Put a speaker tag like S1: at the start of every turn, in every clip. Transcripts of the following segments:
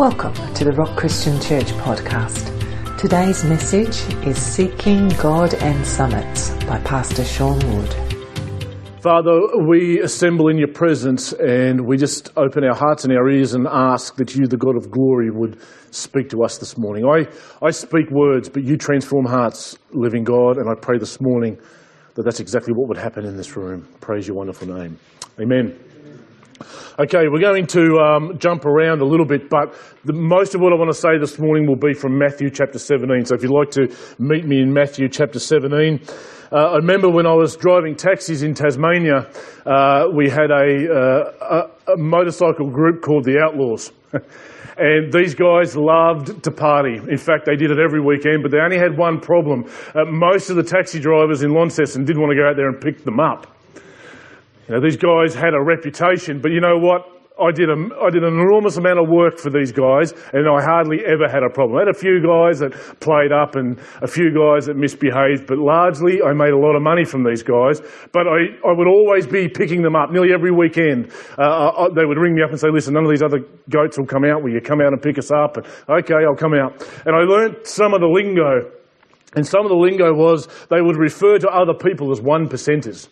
S1: Welcome to the Rock Christian Church podcast. Today's message is Seeking God and Summits by Pastor Sean Wood.
S2: Father, we assemble in your presence and we just open our hearts and our ears and ask that you, the God of glory, would speak to us this morning. I, I speak words, but you transform hearts, living God, and I pray this morning that that's exactly what would happen in this room. Praise your wonderful name. Amen. Okay, we're going to um, jump around a little bit, but the, most of what I want to say this morning will be from Matthew chapter 17. So if you'd like to meet me in Matthew chapter 17, uh, I remember when I was driving taxis in Tasmania, uh, we had a, uh, a, a motorcycle group called the Outlaws. And these guys loved to party. In fact, they did it every weekend, but they only had one problem. Uh, most of the taxi drivers in Launceston didn't want to go out there and pick them up. You know, these guys had a reputation, but you know what? I did, a, I did an enormous amount of work for these guys, and I hardly ever had a problem. I had a few guys that played up and a few guys that misbehaved, but largely I made a lot of money from these guys. But I, I would always be picking them up nearly every weekend. Uh, I, they would ring me up and say, listen, none of these other goats will come out. Will you come out and pick us up? And, okay, I'll come out. And I learnt some of the lingo. And some of the lingo was they would refer to other people as one percenters.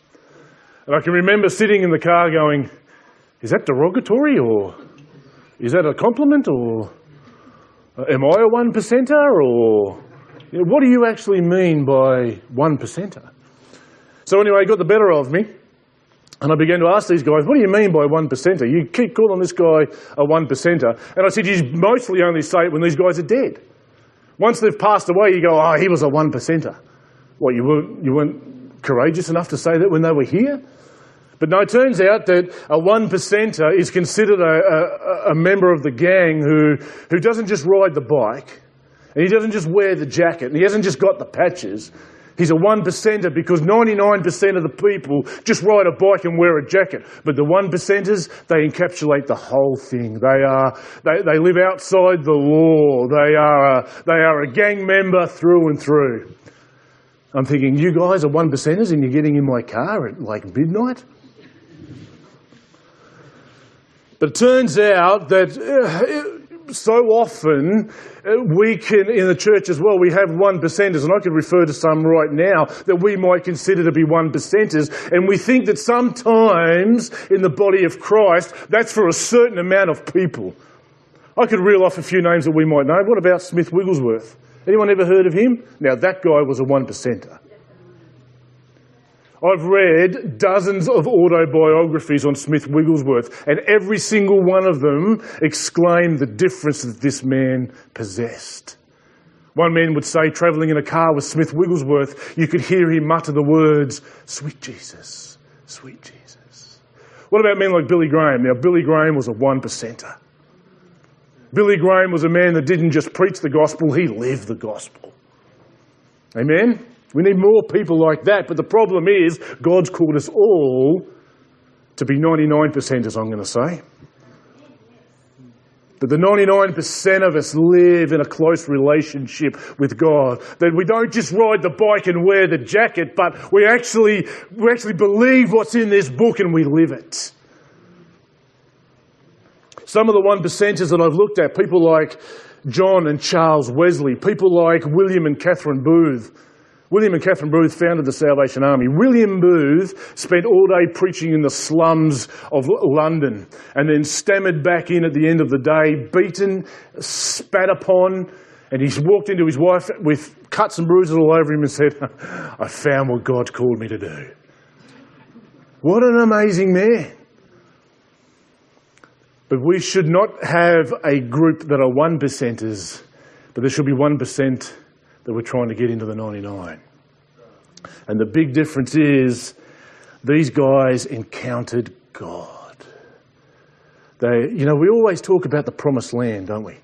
S2: And I can remember sitting in the car going, is that derogatory or is that a compliment or uh, am I a one percenter or what do you actually mean by one percenter? So anyway, he got the better of me. And I began to ask these guys, what do you mean by one percenter? You keep calling this guy a one percenter. And I said, you mostly only say it when these guys are dead. Once they've passed away, you go, oh, he was a one percenter. What, you weren't, you weren't courageous enough to say that when they were here? But no, it turns out that a one percenter is considered a, a, a, member of the gang who, who doesn't just ride the bike, and he doesn't just wear the jacket, and he hasn't just got the patches. He's a one percenter because 99% of the people just ride a bike and wear a jacket. But the one percenters, they encapsulate the whole thing. They are, they, they live outside the law. They are, a, they are a gang member through and through. I'm thinking, you guys are one percenters and you're getting in my car at like midnight? But it turns out that uh, so often uh, we can, in the church as well, we have one percenters, and I could refer to some right now that we might consider to be one percenters, and we think that sometimes in the body of Christ, that's for a certain amount of people. I could reel off a few names that we might know. What about Smith Wigglesworth? Anyone ever heard of him? Now, that guy was a one percenter. I've read dozens of autobiographies on Smith Wigglesworth, and every single one of them exclaimed the difference that this man possessed. One man would say, travelling in a car with Smith Wigglesworth, you could hear him mutter the words, Sweet Jesus, sweet Jesus. What about men like Billy Graham? Now, Billy Graham was a one percenter. Billy Graham was a man that didn't just preach the gospel, he lived the gospel. Amen? We need more people like that. But the problem is, God's called us all to be 99%, as I'm going to say. That the 99% of us live in a close relationship with God. That we don't just ride the bike and wear the jacket, but we actually, we actually believe what's in this book and we live it. Some of the one percenters that I've looked at, people like John and Charles Wesley, people like William and Catherine Booth, William and Catherine Booth founded the Salvation Army. William Booth spent all day preaching in the slums of London and then stammered back in at the end of the day, beaten, spat upon, and he walked into his wife with cuts and bruises all over him and said, I found what God called me to do. What an amazing man. But we should not have a group that are one percenters, but there should be one percent that we're trying to get into the 99. And the big difference is these guys encountered God. They, you know, we always talk about the promised land, don't we?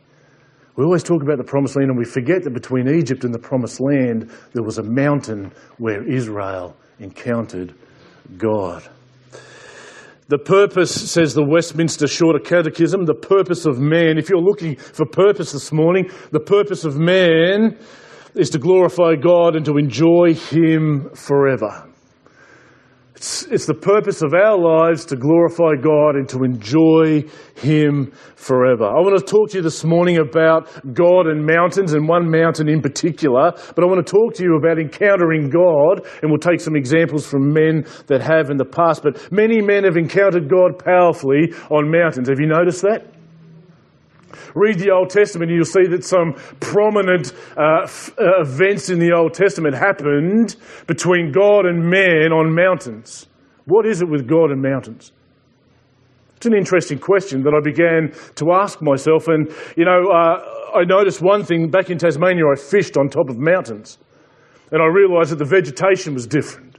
S2: We always talk about the promised land and we forget that between Egypt and the promised land, there was a mountain where Israel encountered God. The purpose, says the Westminster Shorter Catechism, the purpose of man, if you're looking for purpose this morning, the purpose of man is to glorify God and to enjoy Him forever. It's the purpose of our lives to glorify God and to enjoy Him forever. I want to talk to you this morning about God and mountains, and one mountain in particular, but I want to talk to you about encountering God, and we'll take some examples from men that have in the past. But many men have encountered God powerfully on mountains. Have you noticed that? Read the Old Testament and you'll see that some prominent uh, f- uh, events in the Old Testament happened between God and man on mountains. What is it with God and mountains? It's an interesting question that I began to ask myself. And, you know, uh, I noticed one thing back in Tasmania, I fished on top of mountains. And I realised that the vegetation was different,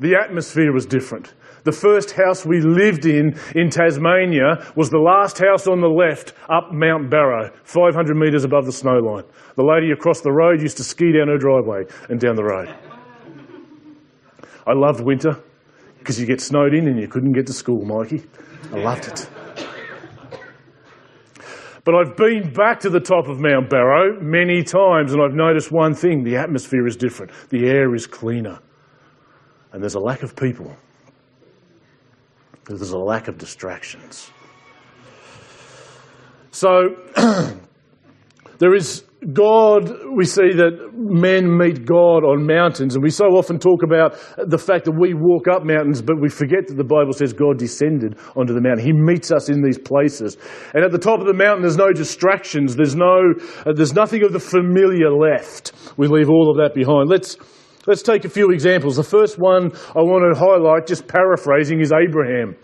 S2: the atmosphere was different. The first house we lived in in Tasmania was the last house on the left up Mount Barrow, 500 metres above the snow line. The lady across the road used to ski down her driveway and down the road. I loved winter because you get snowed in and you couldn't get to school, Mikey. I loved it. But I've been back to the top of Mount Barrow many times and I've noticed one thing the atmosphere is different, the air is cleaner, and there's a lack of people there's a lack of distractions. So, there is God, we see that men meet God on mountains, and we so often talk about the fact that we walk up mountains, but we forget that the Bible says God descended onto the mountain. He meets us in these places. And at the top of the mountain, there's no distractions, there's, no, uh, there's nothing of the familiar left. We leave all of that behind. Let's Let's take a few examples. The first one I want to highlight, just paraphrasing, is Abraham.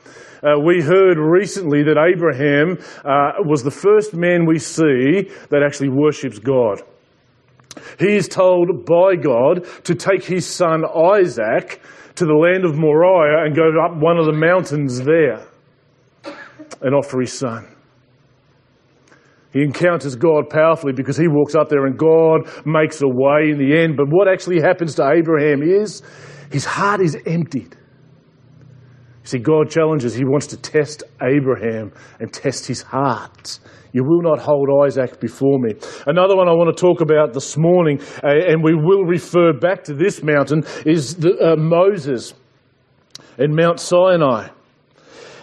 S2: Uh, we heard recently that Abraham uh, was the first man we see that actually worships God. He is told by God to take his son Isaac to the land of Moriah and go up one of the mountains there and offer his son. He encounters God powerfully because he walks up there and God makes a way in the end. But what actually happens to Abraham is his heart is emptied. You see, God challenges, he wants to test Abraham and test his heart. You will not hold Isaac before me. Another one I want to talk about this morning, uh, and we will refer back to this mountain, is the, uh, Moses and Mount Sinai.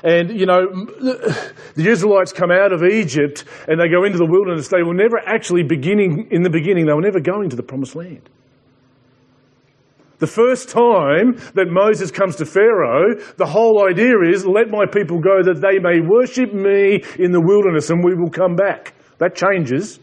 S2: And, you know, the Israelites come out of Egypt and they go into the wilderness. They were never actually beginning, in the beginning, they were never going to the promised land. The first time that Moses comes to Pharaoh, the whole idea is let my people go that they may worship me in the wilderness and we will come back. That changes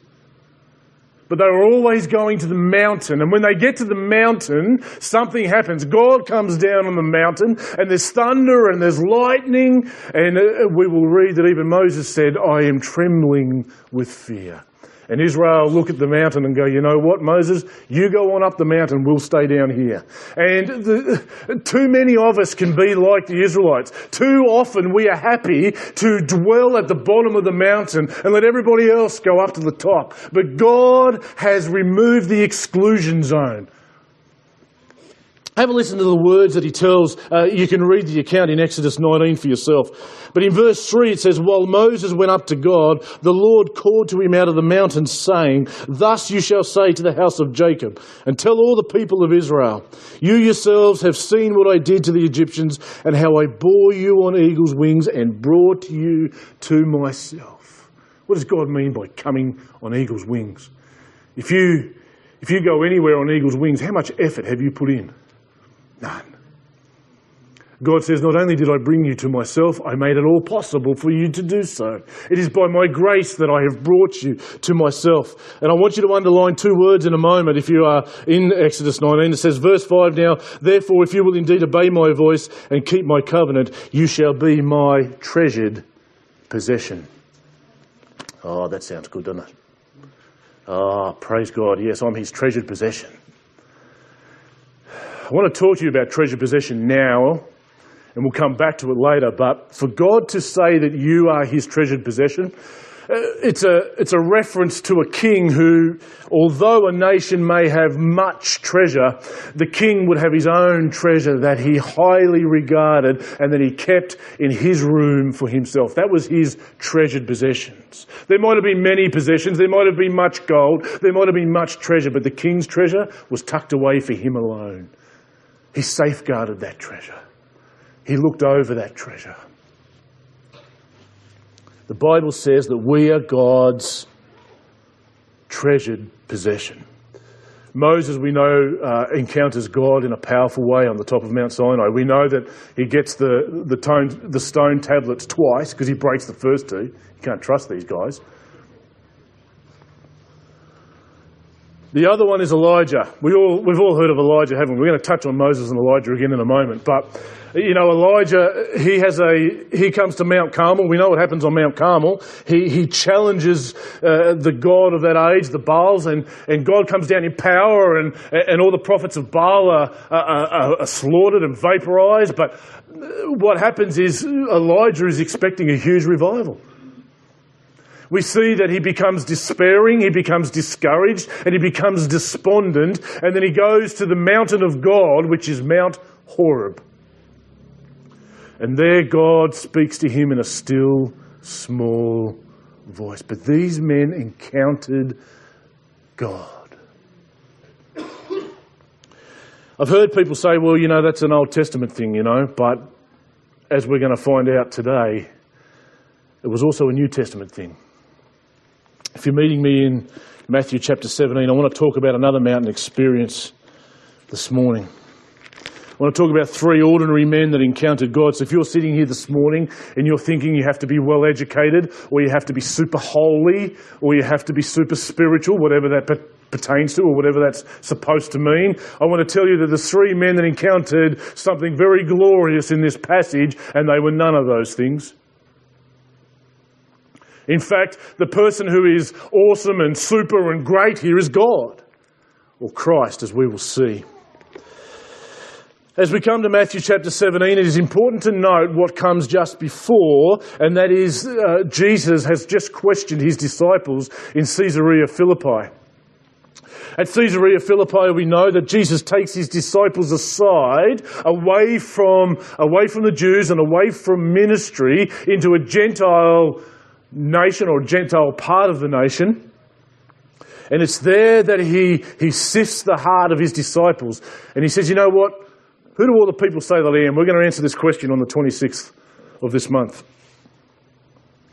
S2: but they were always going to the mountain. And when they get to the mountain, something happens. God comes down on the mountain, and there's thunder and there's lightning. And uh, we will read that even Moses said, I am trembling with fear. And Israel look at the mountain and go, you know what, Moses, you go on up the mountain, we'll stay down here. And the, too many of us can be like the Israelites. Too often we are happy to dwell at the bottom of the mountain and let everybody else go up to the top. But God has removed the exclusion zone. Have a listen to the words that he tells. Uh, you can read the account in Exodus 19 for yourself. But in verse 3 it says, While Moses went up to God, the Lord called to him out of the mountains, saying, Thus you shall say to the house of Jacob, and tell all the people of Israel, You yourselves have seen what I did to the Egyptians, and how I bore you on eagle's wings and brought you to myself. What does God mean by coming on eagle's wings? If you, if you go anywhere on eagle's wings, how much effort have you put in? None. God says, Not only did I bring you to myself, I made it all possible for you to do so. It is by my grace that I have brought you to myself. And I want you to underline two words in a moment if you are in Exodus 19. It says, verse 5 now, Therefore, if you will indeed obey my voice and keep my covenant, you shall be my treasured possession. Oh, that sounds good, doesn't it? Oh, praise God. Yes, I'm his treasured possession. I want to talk to you about treasure possession now, and we'll come back to it later. But for God to say that you are his treasured possession, uh, it's a, it's a reference to a king who, although a nation may have much treasure, the king would have his own treasure that he highly regarded and that he kept in his room for himself. That was his treasured possessions. There might have been many possessions, there might have been much gold, there might have been much treasure, but the king's treasure was tucked away for him alone. He safeguarded that treasure. he looked over that treasure. The Bible says that we are God's treasured possession. Moses, we know, uh, encounters God in a powerful way on the top of Mount Sinai. We know that he gets the, the, tone, the stone tablets twice because he breaks the first two. You can't trust these guys. The other one is Elijah. We all, we've all heard of Elijah, haven't we? We're going to touch on Moses and Elijah again in a moment. But, you know, Elijah, he has a, he comes to Mount Carmel. We know what happens on Mount Carmel. He, he challenges uh, the God of that age, the Baals, and, and God comes down in power and, and all the prophets of Baal are, are, are slaughtered and vaporized. But what happens is Elijah is expecting a huge revival we see that he becomes despairing, he becomes discouraged, and he becomes despondent, and then he goes to the mountain of God, which is Mount Horeb. And there God speaks to him in a still, small voice. But these men encountered God. I've heard people say, well, you know, that's an Old Testament thing, you know, but as we're going to find out today, it was also a New Testament thing. If you're meeting me in Matthew chapter 17, I want to talk about another mountain experience this morning. I want to talk about three ordinary men that encountered God. So if you're sitting here this morning and you're thinking you have to be well educated, or you have to be super holy, or you have to be super spiritual, whatever that pertains to, or whatever that's supposed to mean, I want to tell you that the three men that encountered something very glorious in this passage, and they were none of those things. In fact, the person who is awesome and super and great here is God, or Christ, as we will see. As we come to Matthew chapter 17, it is important to note what comes just before, and that is uh, Jesus has just questioned his disciples in Caesarea Philippi. At Caesarea Philippi, we know that Jesus takes his disciples aside, away from, away from the Jews and away from ministry, into a Gentile nation or Gentile part of the nation. And it's there that he, he sifts the heart of his disciples. And he says, You know what? Who do all the people say that I am? We're going to answer this question on the 26th of this month.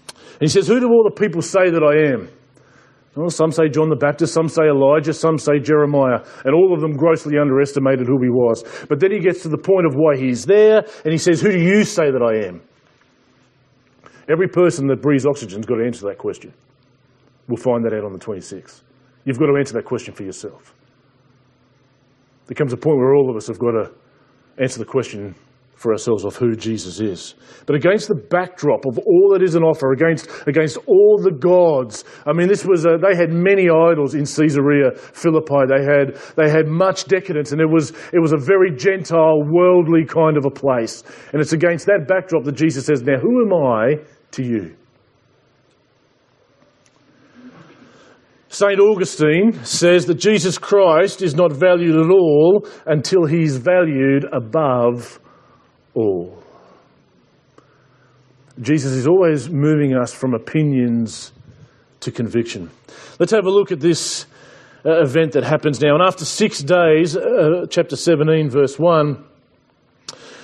S2: And he says, Who do all the people say that I am? Well, some say John the Baptist, some say Elijah, some say Jeremiah, and all of them grossly underestimated who he was. But then he gets to the point of why he's there, and he says, Who do you say that I am? Every person that breathes oxygen has got to answer that question. We'll find that out on the 26th. You've got to answer that question for yourself. There comes a point where all of us have got to answer the question for ourselves of who Jesus is. But against the backdrop of all that is an offer, against, against all the gods, I mean, this was a, they had many idols in Caesarea Philippi. They had, they had much decadence, and it was, it was a very Gentile, worldly kind of a place. And it's against that backdrop that Jesus says, Now, who am I to you? St. Augustine says that Jesus Christ is not valued at all until he's valued above all. Jesus is always moving us from opinions to conviction. Let's have a look at this uh, event that happens now. And after six days, uh, chapter 17, verse 1,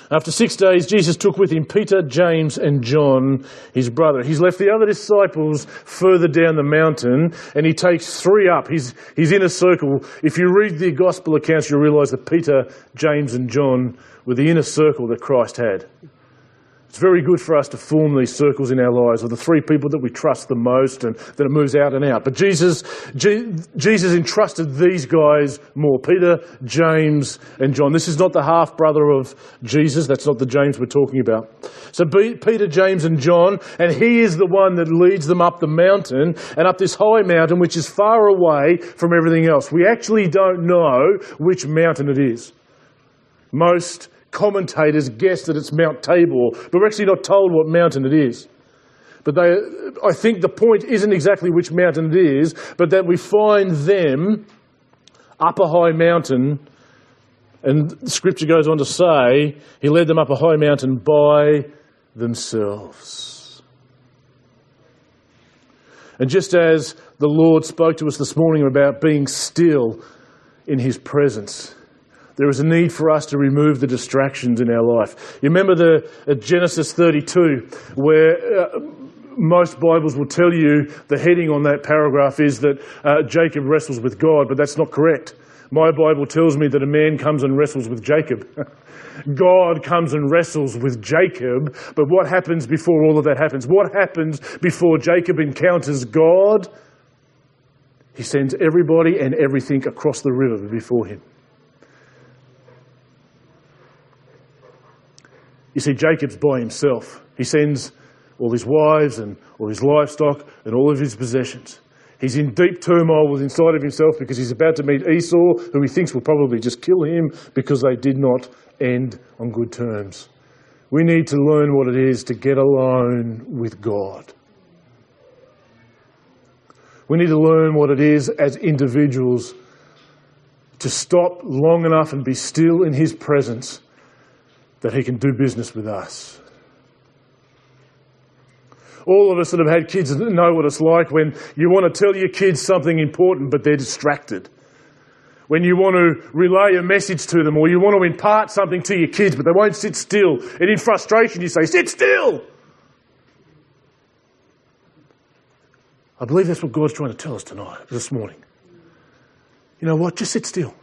S2: after six days, Jesus took with him Peter, James, and John, his brother. He's left the other disciples further down the mountain, and he takes three up. He's, he's in a circle. If you read the gospel accounts, you'll realize that Peter, James, and John were the inner circle that Christ had. It's very good for us to form these circles in our lives of the three people that we trust the most and that it moves out and out. But Jesus, G- Jesus entrusted these guys more Peter, James, and John. This is not the half brother of Jesus. That's not the James we're talking about. So Peter, James, and John, and he is the one that leads them up the mountain and up this high mountain, which is far away from everything else. We actually don't know which mountain it is. Most commentators guess that it's Mount Tabor, but we're actually not told what mountain it is. But they, I think the point isn't exactly which mountain it is, but that we find them up a high mountain, and Scripture goes on to say, He led them up a high mountain by themselves. And just as the Lord spoke to us this morning about being still in His presence, there is a need for us to remove the distractions in our life. You remember the uh, Genesis 32, where uh, most Bibles will tell you the heading on that paragraph is that uh, Jacob wrestles with God, but that's not correct. My Bible tells me that a man comes and wrestles with Jacob. God comes and wrestles with Jacob, but what happens before all of that happens? What happens before Jacob encounters God? He sends everybody and everything across the river before him. You see, Jacob's by himself. He sends all his wives and all his livestock and all of his possessions. He's in deep turmoil inside of himself because he's about to meet Esau, who he thinks will probably just kill him because they did not end on good terms. We need to learn what it is to get alone with God. We need to learn what it is as individuals to stop long enough and be still in His presence that He can do business with us. All of us that have had kids know what it's like when you want to tell your kids something important, but they're distracted. When you want to relay a message to them or you want to impart something to your kids, but they won't sit still. And in frustration, you say, Sit still! I believe that's what God's trying to tell us tonight, this morning. You know what? Just sit still.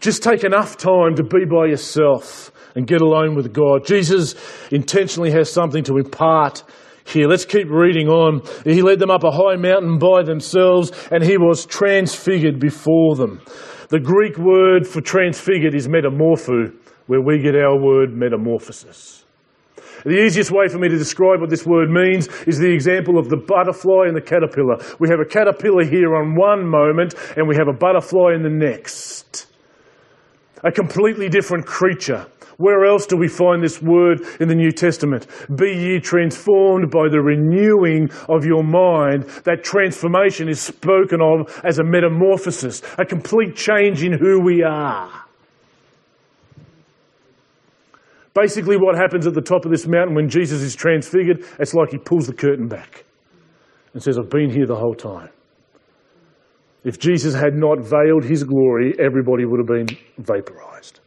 S2: Just take enough time to be by yourself and get alone with God. Jesus intentionally has something to impart here. Let's keep reading on. He led them up a high mountain by themselves and he was transfigured before them. The Greek word for transfigured is metamorpho, where we get our word metamorphosis. The easiest way for me to describe what this word means is the example of the butterfly and the caterpillar. We have a caterpillar here on one moment and we have a butterfly in the next. A completely different creature. Where else do we find this word in the New Testament? Be ye transformed by the renewing of your mind. That transformation is spoken of as a metamorphosis, a complete change in who we are. Basically, what happens at the top of this mountain when Jesus is transfigured, it's like he pulls the curtain back and says, I've been here the whole time. If Jesus had not veiled his glory, everybody would have been vaporized.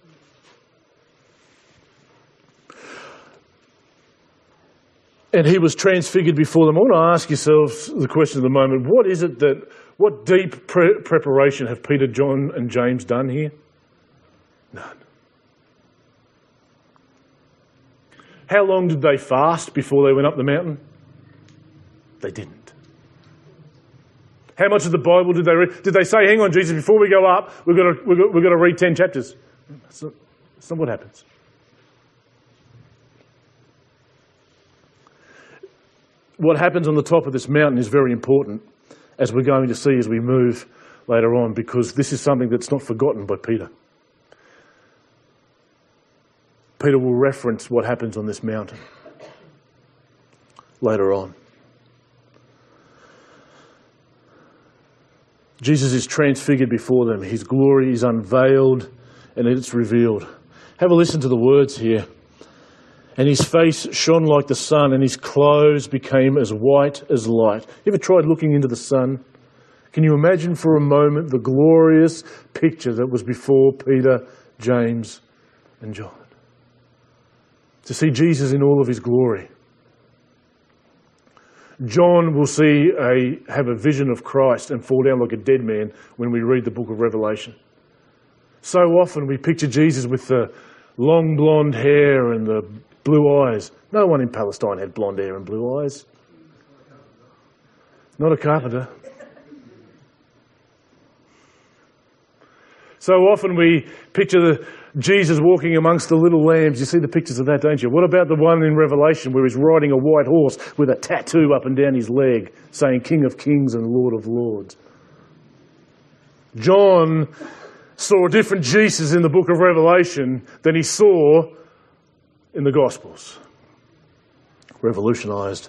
S2: and he was transfigured before them. I want to ask yourselves the question of the moment what is it that, what deep pre- preparation have Peter, John, and James done here? None. How long did they fast before they went up the mountain? They didn't. How much of the Bible did they read? Did they say, hang on, Jesus, before we go up, we've got to, we've got, we've got to read 10 chapters? That's not, that's not what happens. what happens on the top of this mountain is very important, as we're going to see as we move later on, because this is something that's not forgotten by Peter. Peter will reference what happens on this mountain later on. Jesus is transfigured before them. His glory is unveiled and it's revealed. Have a listen to the words here and his face shone like the sun, and his clothes became as white as light. You ever tried looking into the sun? Can you imagine for a moment the glorious picture that was before Peter, James, and John? To see Jesus in all of his glory. John will see a, have a vision of Christ and fall down like a dead man when we read the book of Revelation. So often we picture Jesus with the long blonde hair and the blue eyes. No one in Palestine had blonde hair and blue eyes. Not a carpenter. So often we picture the, Jesus walking amongst the little lambs. You see the pictures of that, don't you? What about the one in Revelation where he's riding a white horse with a tattoo up and down his leg saying King of Kings and Lord of Lords? John saw a different Jesus in the book of Revelation than he saw in the Gospels. Revolutionized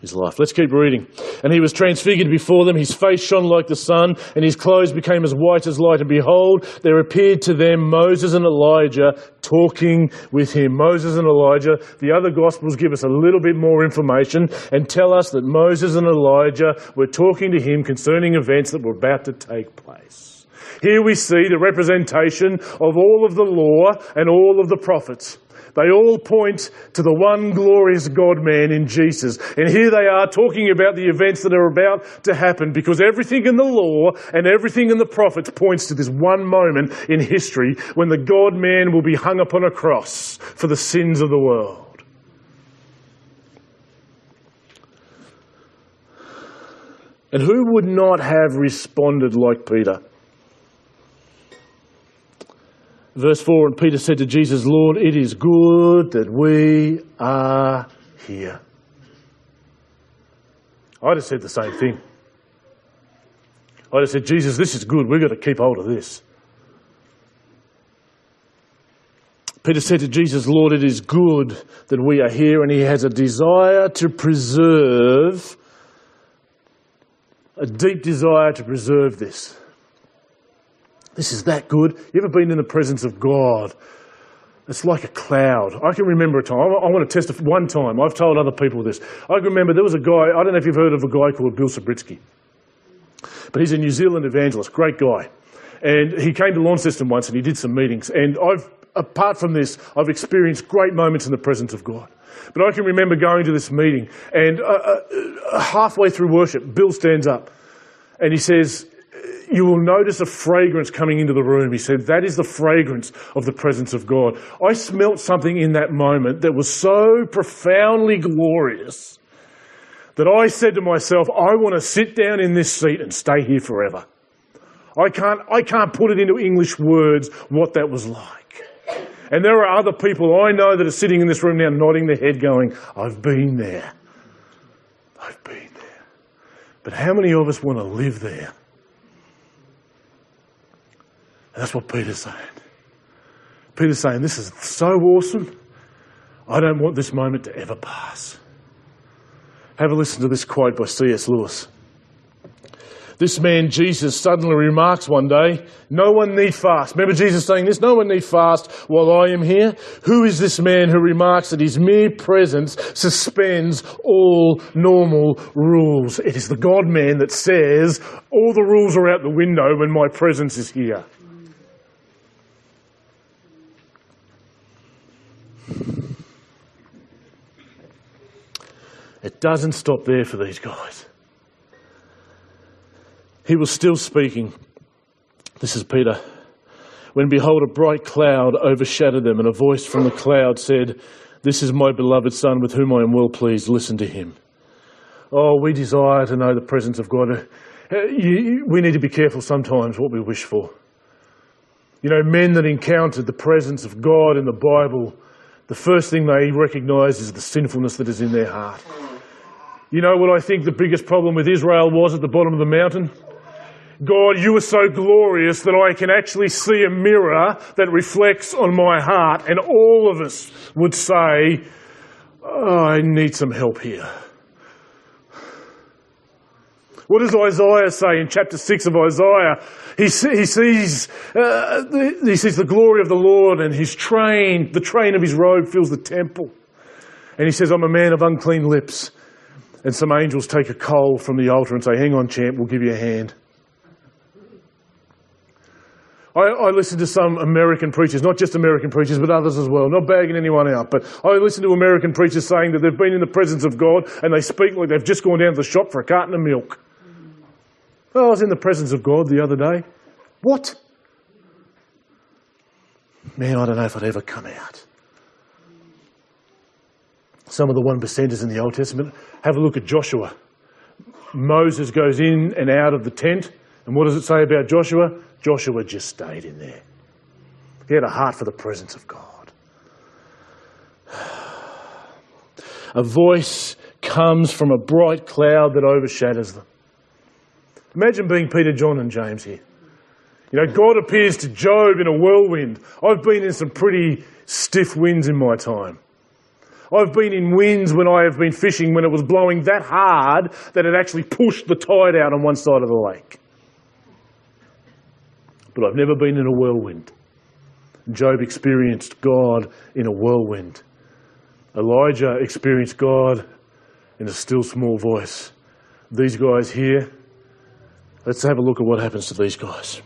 S2: his life. Let's keep reading. And he was transfigured before them. His face shone like the sun, and his clothes became as white as light. And behold, there appeared to them Moses and Elijah talking with him. Moses and Elijah. The other Gospels give us a little bit more information and tell us that Moses and Elijah were talking to him concerning events that were about to take place. Here we see the representation of all of the law and all of the prophets. They all point to the one glorious God man in Jesus. And here they are talking about the events that are about to happen because everything in the law and everything in the prophets points to this one moment in history when the God man will be hung upon a cross for the sins of the world. And who would not have responded like Peter? Verse 4 And Peter said to Jesus, Lord, it is good that we are here. I'd have said the same thing. I'd have said, Jesus, this is good. We've got to keep hold of this. Peter said to Jesus, Lord, it is good that we are here, and he has a desire to preserve, a deep desire to preserve this. This is that good. You ever been in the presence of God? It's like a cloud. I can remember a time. I want to testify one time. I've told other people this. I can remember there was a guy. I don't know if you've heard of a guy called Bill Subritzky, but he's a New Zealand evangelist. Great guy, and he came to Launceston once and he did some meetings. And I've, apart from this, I've experienced great moments in the presence of God. But I can remember going to this meeting, and uh, uh, halfway through worship, Bill stands up and he says, you will notice a fragrance coming into the room. He said, That is the fragrance of the presence of God. I smelt something in that moment that was so profoundly glorious that I said to myself, I want to sit down in this seat and stay here forever. I can't, I can't put it into English words what that was like. And there are other people I know that are sitting in this room now nodding their head going, I've been there. I've been there. But how many of us want to live there? And that's what Peter's saying. Peter's saying, This is so awesome. I don't want this moment to ever pass. Have a listen to this quote by C.S. Lewis. This man, Jesus, suddenly remarks one day, No one need fast. Remember Jesus saying this? No one need fast while I am here. Who is this man who remarks that his mere presence suspends all normal rules? It is the God man that says, All the rules are out the window when my presence is here. It doesn't stop there for these guys. He was still speaking. This is Peter. When behold, a bright cloud overshadowed them, and a voice from the cloud said, This is my beloved Son with whom I am well pleased. Listen to him. Oh, we desire to know the presence of God. Uh, we need to be careful sometimes what we wish for. You know, men that encountered the presence of God in the Bible, the first thing they recognize is the sinfulness that is in their heart. You know what I think the biggest problem with Israel was at the bottom of the mountain? God, you are so glorious that I can actually see a mirror that reflects on my heart, and all of us would say, oh, I need some help here. What does Isaiah say in chapter 6 of Isaiah? He, he, sees, uh, the, he sees the glory of the Lord and his train, the train of his robe fills the temple. And he says, I'm a man of unclean lips and some angels take a coal from the altar and say, Hang on, champ, we'll give you a hand. I, I, listen to some American preachers, not just American preachers, but others as well, not bagging anyone out, but I listen to American preachers saying that they've been in the presence of God and they speak like they've just gone down to the shop for a carton of milk. Oh, I was in the presence of God the other day. What? Man, I don't know if I'd ever come out. Some of the one percenters in the Old Testament, have a look at Joshua. Moses goes in and out of the tent, and what does it say about Joshua? Joshua just stayed in there. He had a heart for the presence of God. A voice comes from a bright cloud that overshadows them. Imagine being Peter, John, and James here. You know, God appears to Job in a whirlwind. I've been in some pretty stiff winds in my time. I've been in winds when I have been fishing when it was blowing that hard that it actually pushed the tide out on one side of the lake. But I've never been in a whirlwind. Job experienced God in a whirlwind. Elijah experienced God in a still small voice. These guys here, let's have a look at what happens to these guys.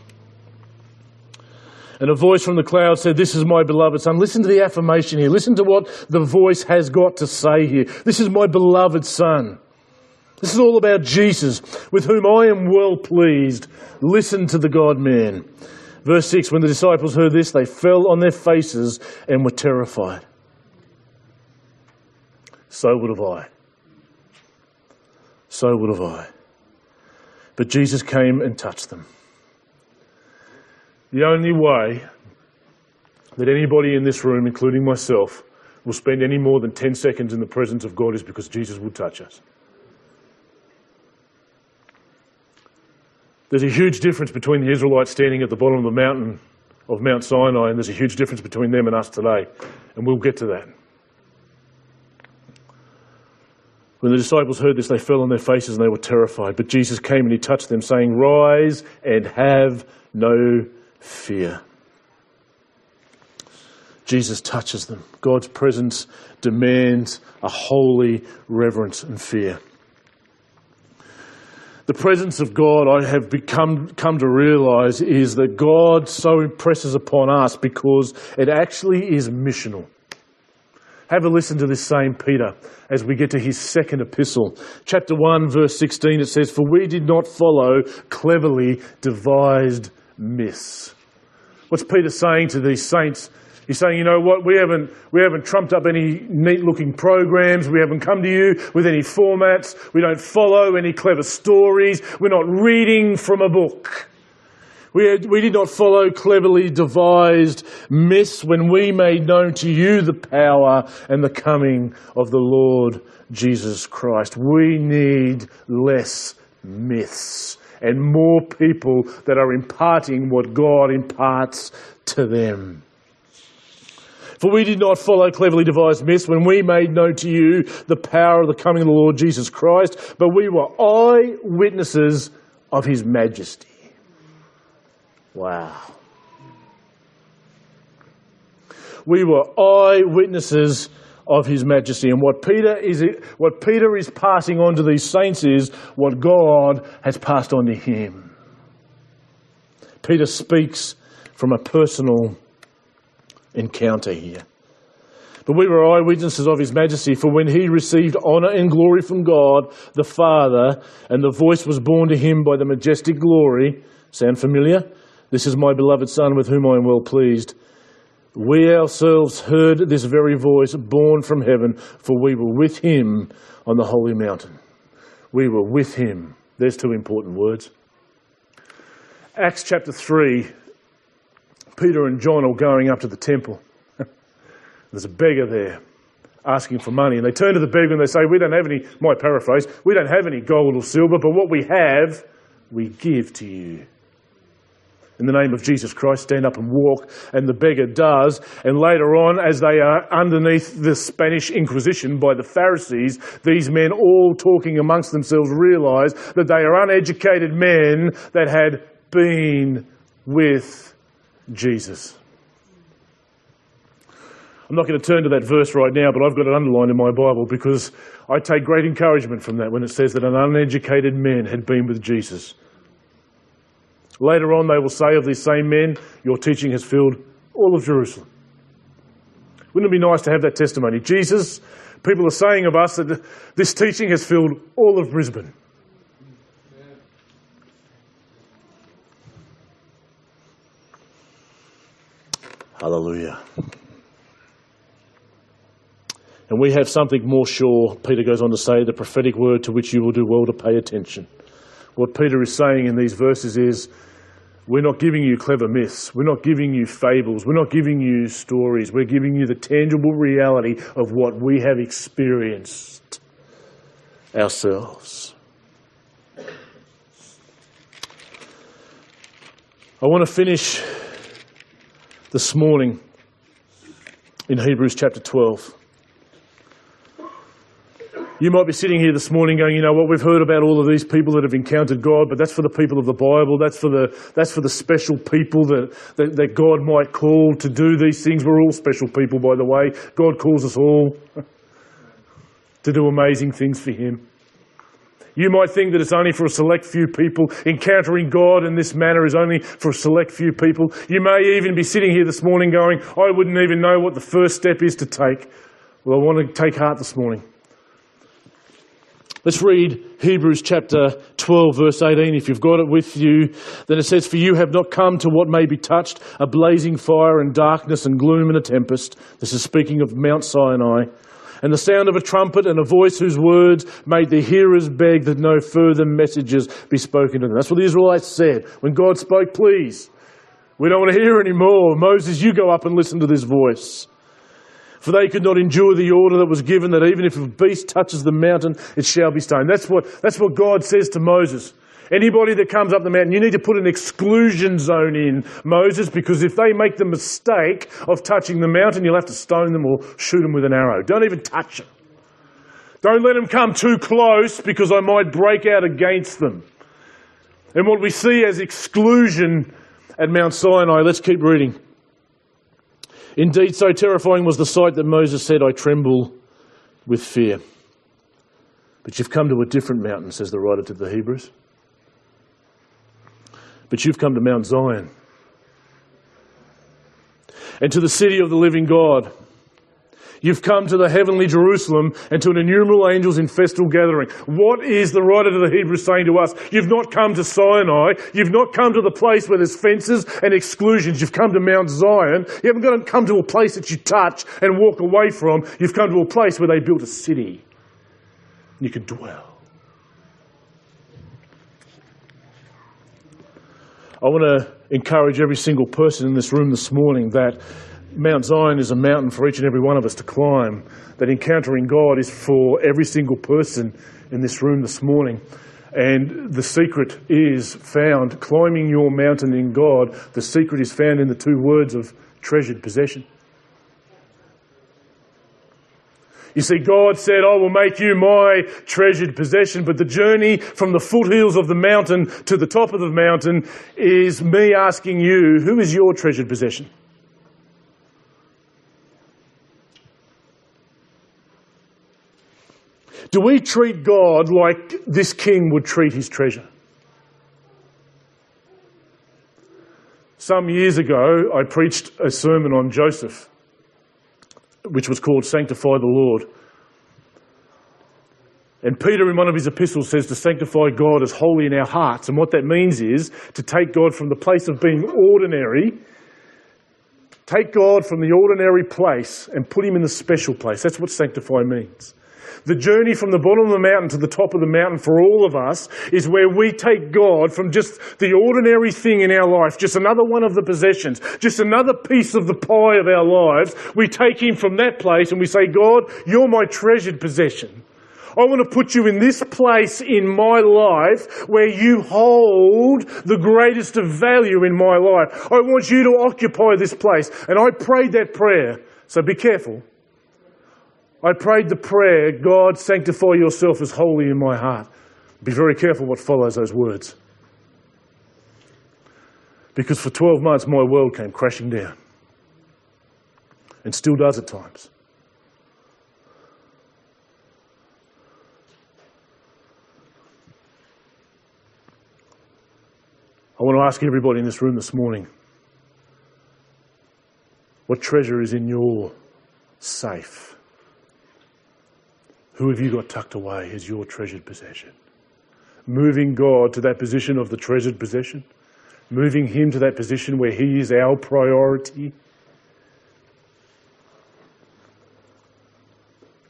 S2: And a voice from the cloud said, This is my beloved son. Listen to the affirmation here. Listen to what the voice has got to say here. This is my beloved son. This is all about Jesus, with whom I am well pleased. Listen to the God man. Verse 6 When the disciples heard this, they fell on their faces and were terrified. So would have I. So would have I. But Jesus came and touched them. The only way that anybody in this room, including myself, will spend any more than 10 seconds in the presence of God is because Jesus will touch us. There's a huge difference between the Israelites standing at the bottom of the mountain of Mount Sinai, and there's a huge difference between them and us today. And we'll get to that. When the disciples heard this, they fell on their faces and they were terrified. But Jesus came and he touched them, saying, Rise and have no fear. Jesus touches them. God's presence demands a holy reverence and fear. The presence of God, I have become come to realize, is that God so impresses upon us because it actually is missional. Have a listen to this same Peter as we get to his second epistle. Chapter 1, verse 16, it says, For we did not follow cleverly devised myths. What's Peter saying to these saints He's saying, you know what, we haven't, we haven't trumped up any neat looking programs. We haven't come to you with any formats. We don't follow any clever stories. We're not reading from a book. We, had, we did not follow cleverly devised myths when we made known to you the power and the coming of the Lord Jesus Christ. We need less myths and more people that are imparting what God imparts to them. For we did not follow cleverly devised myths when we made known to you the power of the coming of the Lord Jesus Christ, but we were eyewitnesses of his majesty. Wow. We were eyewitnesses of his majesty. And what Peter is what Peter is passing on to these saints is what God has passed on to him. Peter speaks from a personal encounter here. But we were eyewitnesses of his majesty, for when he received honour and glory from God the Father, and the voice was borne to him by the majestic glory, sound familiar? This is my beloved Son with whom I am well pleased. We ourselves heard this very voice born from heaven, for we were with him on the holy mountain. We were with him. There's two important words. Acts chapter 3 Peter and John are going up to the temple. There's a beggar there asking for money. And they turn to the beggar and they say, We don't have any, my paraphrase, we don't have any gold or silver, but what we have, we give to you. In the name of Jesus Christ, stand up and walk. And the beggar does. And later on, as they are underneath the Spanish Inquisition by the Pharisees, these men, all talking amongst themselves, realize that they are uneducated men that had been with Jesus. I'm not going to turn to that verse right now, but I've got it underlined in my Bible because I take great encouragement from that when it says that an uneducated man had been with Jesus. Later on, they will say of these same men, Your teaching has filled all of Jerusalem. Wouldn't it be nice to have that testimony? Jesus, people are saying of us that this teaching has filled all of Brisbane. Hallelujah. And we have something more sure, Peter goes on to say, the prophetic word to which you will do well to pay attention. What Peter is saying in these verses is, we're not giving you clever myths. We're not giving you fables. We're not giving you stories. We're giving you the tangible reality of what we have experienced ourselves. I want to finish this morning in Hebrews chapter 12. You might be sitting here this morning going, you know what, we've heard about all of these people that have encountered God, but that's for the people of the Bible. That's for the, that's for the special people that, that, that God might call to do these things. We're all special people, by the way. God calls us all to do amazing things for Him. You might think that it's only for a select few people. Encountering God in this manner is only for a select few people. You may even be sitting here this morning going, I wouldn't even know what the first step is to take. Well, I want to take heart this morning. Let's read Hebrews chapter 12, verse 18. If you've got it with you, then it says, For you have not come to what may be touched, a blazing fire and darkness and gloom and a tempest. This is speaking of Mount Sinai. And the sound of a trumpet and a voice whose words made the hearers beg that no further messages be spoken to them. That's what the Israelites said. When God spoke, please, we don't want to hear anymore. Moses, you go up and listen to this voice. For they could not endure the order that was given that even if a beast touches the mountain, it shall be stoned. That's what, that's what God says to Moses. Anybody that comes up the mountain, you need to put an exclusion zone in, Moses, because if they make the mistake of touching the mountain, you'll have to stone them or shoot them with an arrow. Don't even touch them. Don't let them come too close because I might break out against them. And what we see as exclusion at Mount Sinai, let's keep reading. Indeed, so terrifying was the sight that Moses said, I tremble with fear. But you've come to a different mountain, says the writer to the Hebrews. But you've come to Mount Zion and to the city of the living God You've come to the heavenly Jerusalem and to an innumerable angels in festal gathering. What is the writer to the Hebrews saying to us? You've not come to Sinai. You've not come to the place where there's fences and exclusions. You've come to Mount Zion. You haven't got to come to a place that you touch and walk away from. You've come to a place where they built a city. You can dwell. I want to encourage every single person in this room this morning that Mount Zion is a mountain for each and every one of us to climb. That encountering God is for every single person in this room this morning. And the secret is found, climbing your mountain in God, the secret is found in the two words of treasured possession. You see, God said, I will make you my treasured possession, but the journey from the foothills of the mountain to the top of the mountain is me asking you, who is your treasured possession? Do we treat God like this king would treat his treasure? Some years ago, I preached a sermon on Joseph, which was called Sanctify the Lord. And Peter, in one of his epistles, says to sanctify God as holy in our hearts. And what that means is to take God from the place of being ordinary, take God from the ordinary place and put him in the special place. That's what sanctify means. The journey from the bottom of the mountain to the top of the mountain for all of us is where we take God from just the ordinary thing in our life, just another one of the possessions, just another piece of the pie of our lives. We take Him from that place and we say, God, you're my treasured possession. I want to put you in this place in my life where you hold the greatest of value in my life. I want you to occupy this place. And I prayed that prayer. So be careful. I prayed the prayer, God, sanctify yourself as holy in my heart. Be very careful what follows those words. Because for 12 months, my world came crashing down. And still does at times. I want to ask everybody in this room this morning what treasure is in your safe? Who have you got tucked away as your treasured possession? Moving God to that position of the treasured possession, moving Him to that position where He is our priority,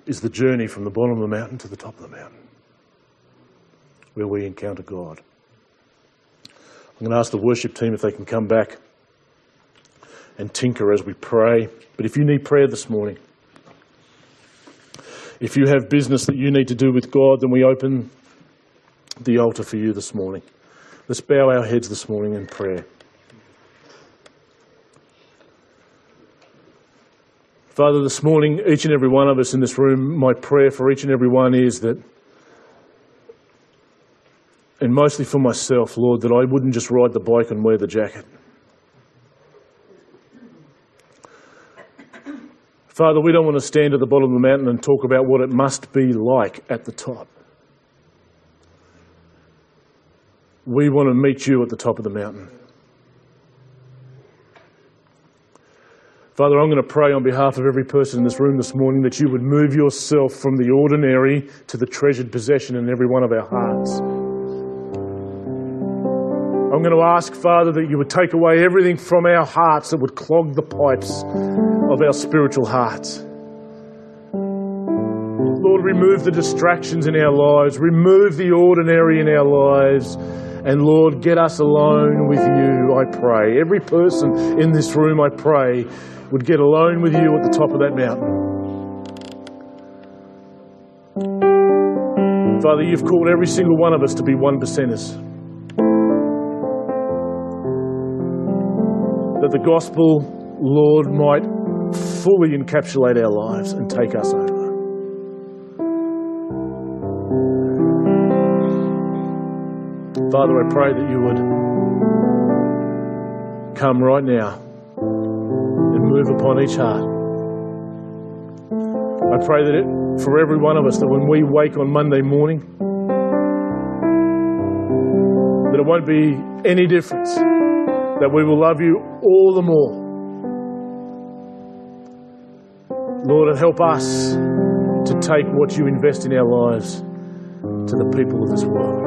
S2: is the journey from the bottom of the mountain to the top of the mountain, where we encounter God. I'm going to ask the worship team if they can come back and tinker as we pray. But if you need prayer this morning, if you have business that you need to do with God, then we open the altar for you this morning. Let's bow our heads this morning in prayer. Father, this morning, each and every one of us in this room, my prayer for each and every one is that, and mostly for myself, Lord, that I wouldn't just ride the bike and wear the jacket. Father, we don't want to stand at the bottom of the mountain and talk about what it must be like at the top. We want to meet you at the top of the mountain. Father, I'm going to pray on behalf of every person in this room this morning that you would move yourself from the ordinary to the treasured possession in every one of our hearts. I'm going to ask, Father, that you would take away everything from our hearts that would clog the pipes of our spiritual hearts. Lord, remove the distractions in our lives, remove the ordinary in our lives, and Lord, get us alone with you, I pray. Every person in this room, I pray, would get alone with you at the top of that mountain. Father, you've called every single one of us to be one percenters. That the gospel, Lord, might fully encapsulate our lives and take us over. Father, I pray that you would come right now and move upon each heart. I pray that it, for every one of us, that when we wake on Monday morning, that it won't be any difference, that we will love you all the more. Lord, help us to take what you invest in our lives to the people of this world.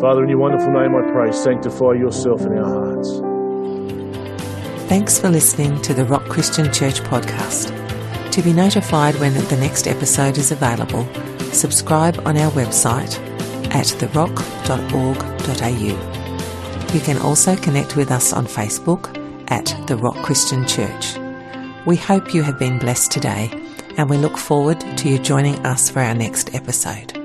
S2: Father, in your wonderful name I pray, sanctify yourself in our hearts.
S1: Thanks for listening to the Rock Christian Church podcast. To be notified when the next episode is available, subscribe on our website at therock.org.au. You can also connect with us on Facebook at The Rock Christian Church. We hope you have been blessed today and we look forward to you joining us for our next episode.